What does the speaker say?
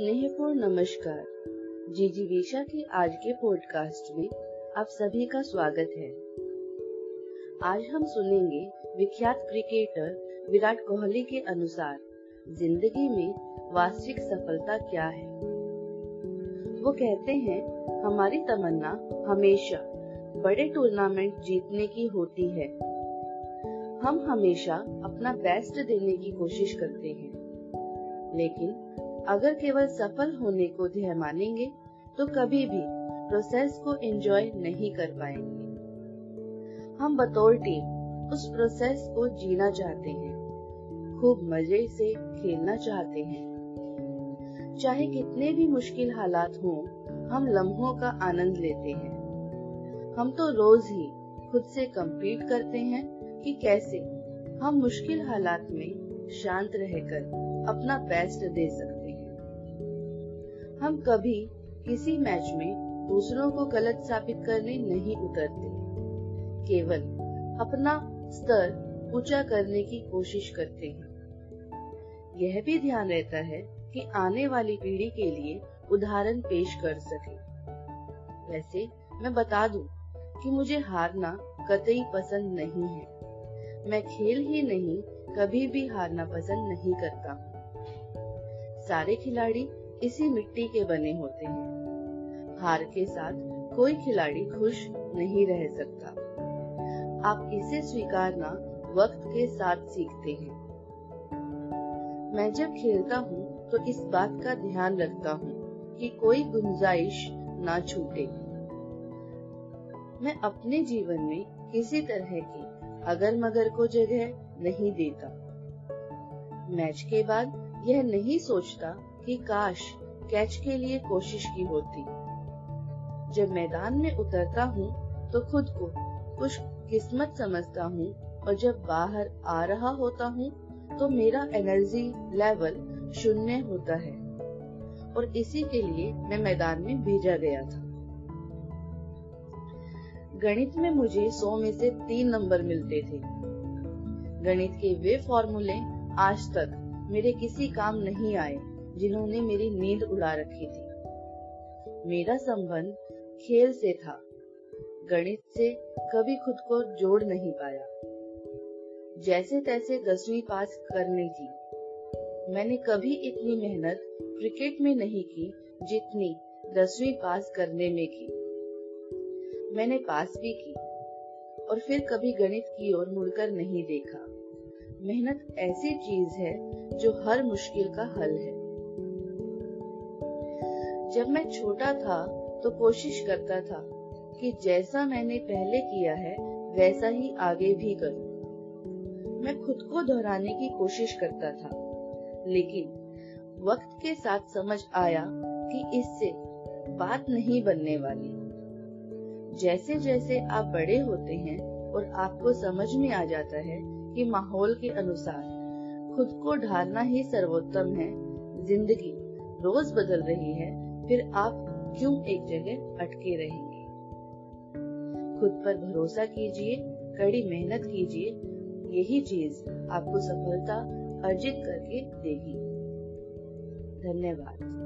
स्नेहपूर्ण नमस्कार। जीजी वेशा के आज के पॉडकास्ट में आप सभी का स्वागत है। आज हम सुनेंगे विख्यात क्रिकेटर विराट कोहली के अनुसार, ज़िंदगी में वास्तविक सफलता क्या है? वो कहते हैं, हमारी तमन्ना हमेशा बड़े टूर्नामेंट जीतने की होती है। हम हमेशा अपना बेस्ट देने की कोशिश करते हैं। लेकिन अगर केवल सफल होने को ध्येय मानेंगे तो कभी भी प्रोसेस को एंजॉय नहीं कर पाएँगे। हम बतौर टीम उस प्रोसेस को जीना चाहते हैं, खूब मज़े से खेलना चाहते हैं। चाहे कितने भी मुश्किल हालात हों, हम लम्हों का आनंद लेते हैं। हम तो रोज ही खुद से कम्पीट करते हैं कि कैसे हम मुश्किल हालात में शांत रहकर अपना बेस्ट दे सकते हम कभी किसी मैच में दूसरों को गलत साबित करने नहीं उतरते। केवल अपना स्तर ऊँचा करने की कोशिश करते हैं। यह भी ध्यान रहता है कि आने वाली पीढ़ी के लिए उदाहरण पेश कर सके। वैसे मैं बता दूँ कि मुझे हारना कतई पसंद नहीं है। मैं खेल ही नहीं, कभी भी हारना पसंद नहीं करता। सारे खिलाड़ी इसी मिट्टी के बने होते हैं। हार के साथ कोई खिलाड़ी खुश नहीं रह सकता। आप इसे स्वीकारना वक्त के साथ सीखते हैं। मैं जब खेलता हूँ तो इस बात का ध्यान रखता हूँ कि कोई गुंजाइश ना छूटे। मैं अपने जीवन में किसी तरह की अगर मगर को जगह नहीं देता। मैच के बाद यह नहीं सोचता कि काश कैच के लिए कोशिश की होती। जब मैदान में उतरता हूँ तो खुद को कुछ किस्मत समझता हूँ और जब बाहर आ रहा होता हूँ तो मेरा एनर्जी लेवल शून्य होता है। और इसी के लिए मैं मैदान में भेजा गया था। गणित में मुझे सौ में से तीन नंबर मिलते थे। गणित के वे फॉर्मूले आज तक मेरे किसी काम नहीं आए जिन्होंने मेरी नींद उड़ा रखी थी। मेरा संबंध खेल से था, गणित से कभी खुद को जोड़ नहीं पाया। जैसे तैसे दसवीं पास करने थी मैंने कभी इतनी मेहनत क्रिकेट में नहीं की जितनी दसवीं पास करने में की। मैंने पास भी की और फिर कभी गणित की ओर मुड़कर नहीं देखा। मेहनत ऐसी चीज़ है जो हर मुश्किल का हल है जब मैं छोटा था तो कोशिश करता था कि जैसा मैंने पहले किया है, वैसा ही आगे भी करूँ। मैं खुद को दोहराने की कोशिश करता था, लेकिन वक्त के साथ समझ आया कि इससे बात नहीं बनने वाली जैसे जैसे आप बड़े होते हैं और आपको समझ में आ जाता है कि माहौल के अनुसार, खुद को ढालना ही सर्वोत्तम है। ज़िंदगी रोज बदल रही है, फिर आप क्यों एक जगह अटके रहेंगे? खुद पर भरोसा कीजिए, कड़ी मेहनत कीजिए, यही चीज़ आपको सफलता अर्जित करके देगी। धन्यवाद।